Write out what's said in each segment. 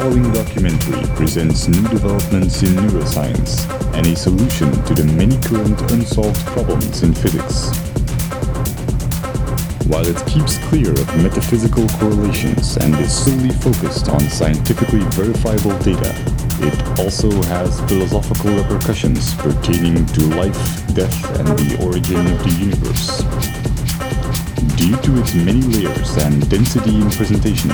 following documentary presents new developments in neuroscience and a solution to the many current unsolved problems in physics. While it keeps clear of metaphysical correlations and is solely focused on scientifically verifiable data, it also has philosophical repercussions pertaining to life, death, and the origin of the universe. Due to its many layers and density in presentation,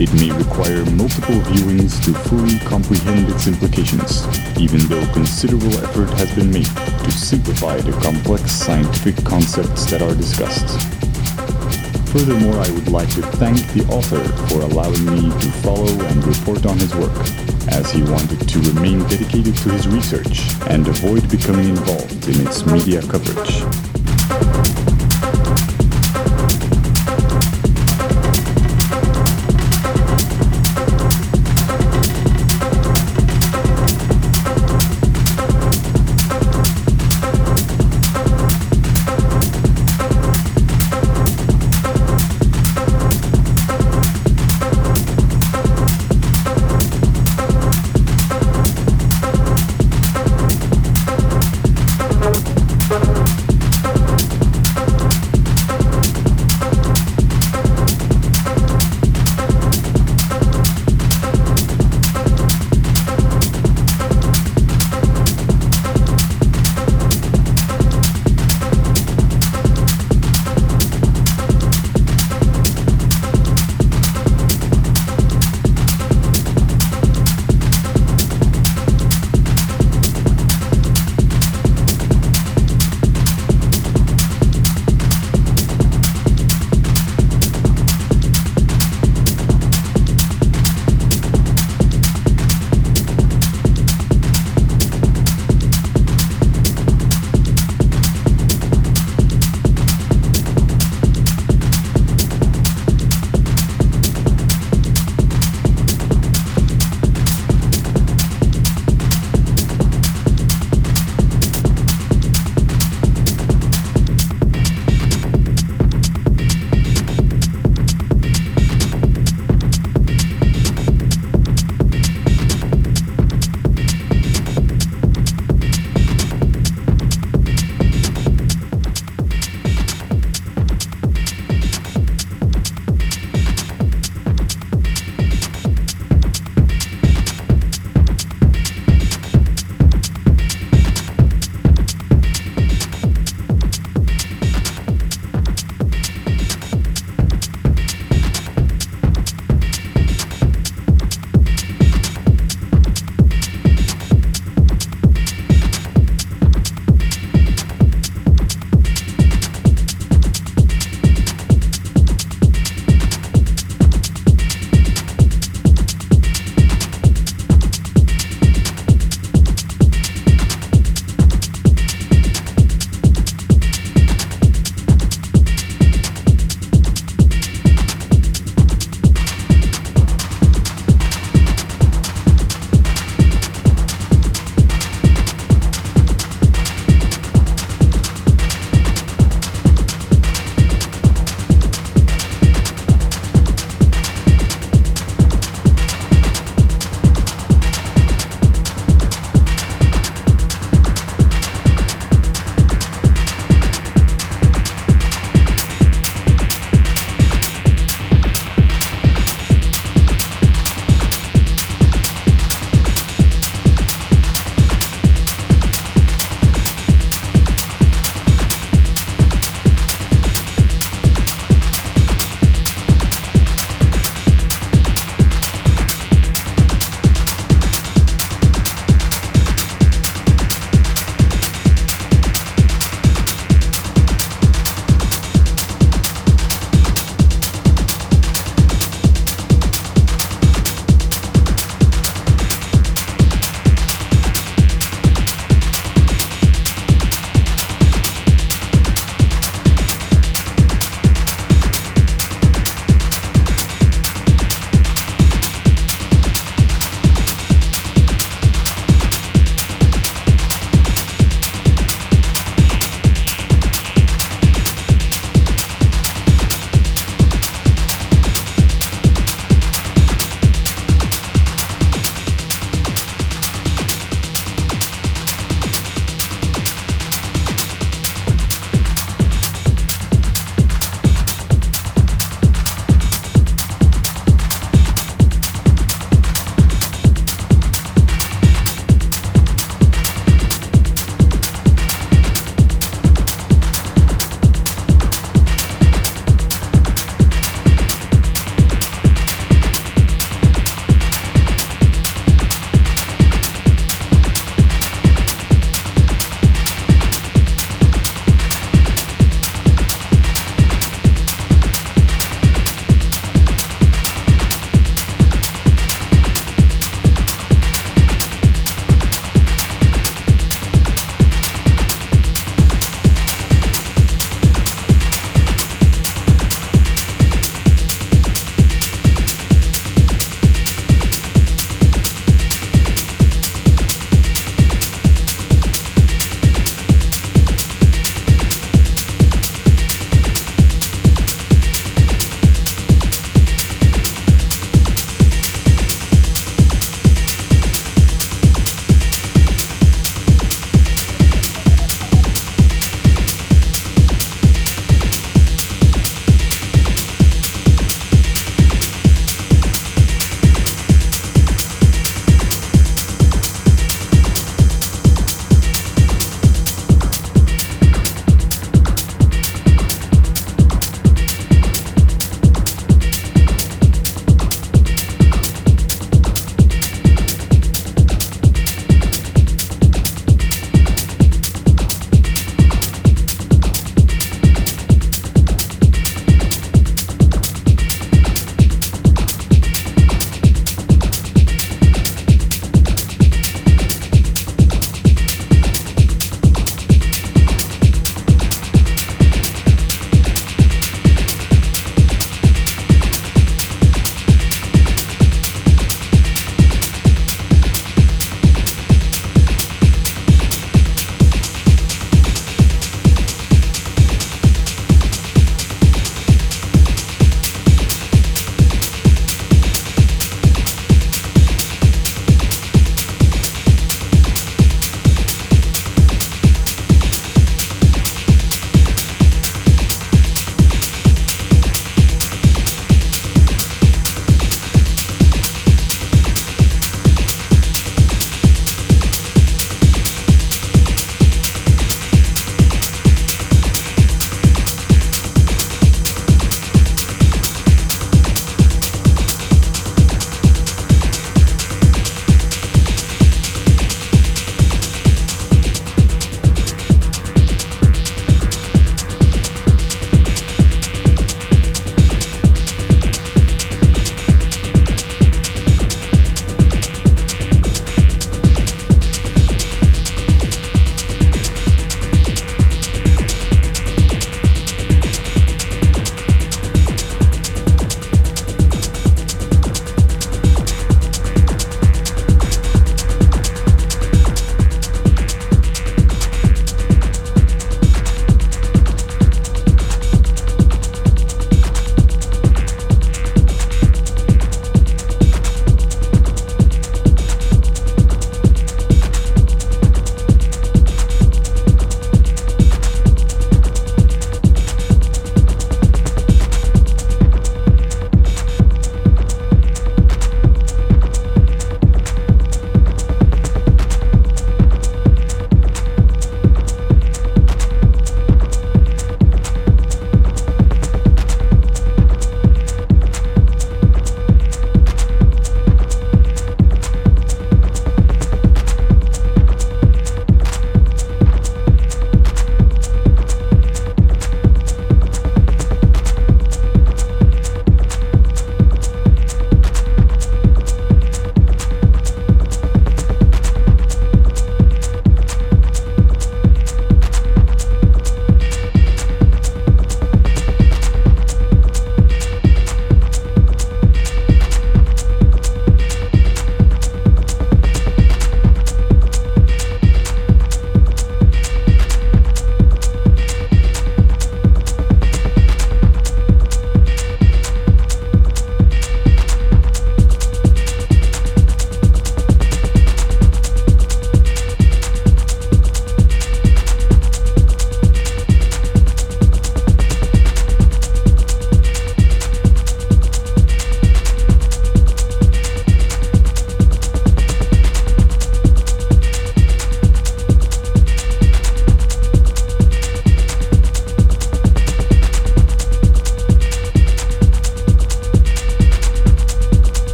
it may require multiple viewings to fully comprehend its implications, even though considerable effort has been made to simplify the complex scientific concepts that are discussed. Furthermore, I would like to thank the author for allowing me to follow and report on his work, as he wanted to remain dedicated to his research and avoid becoming involved in its media coverage.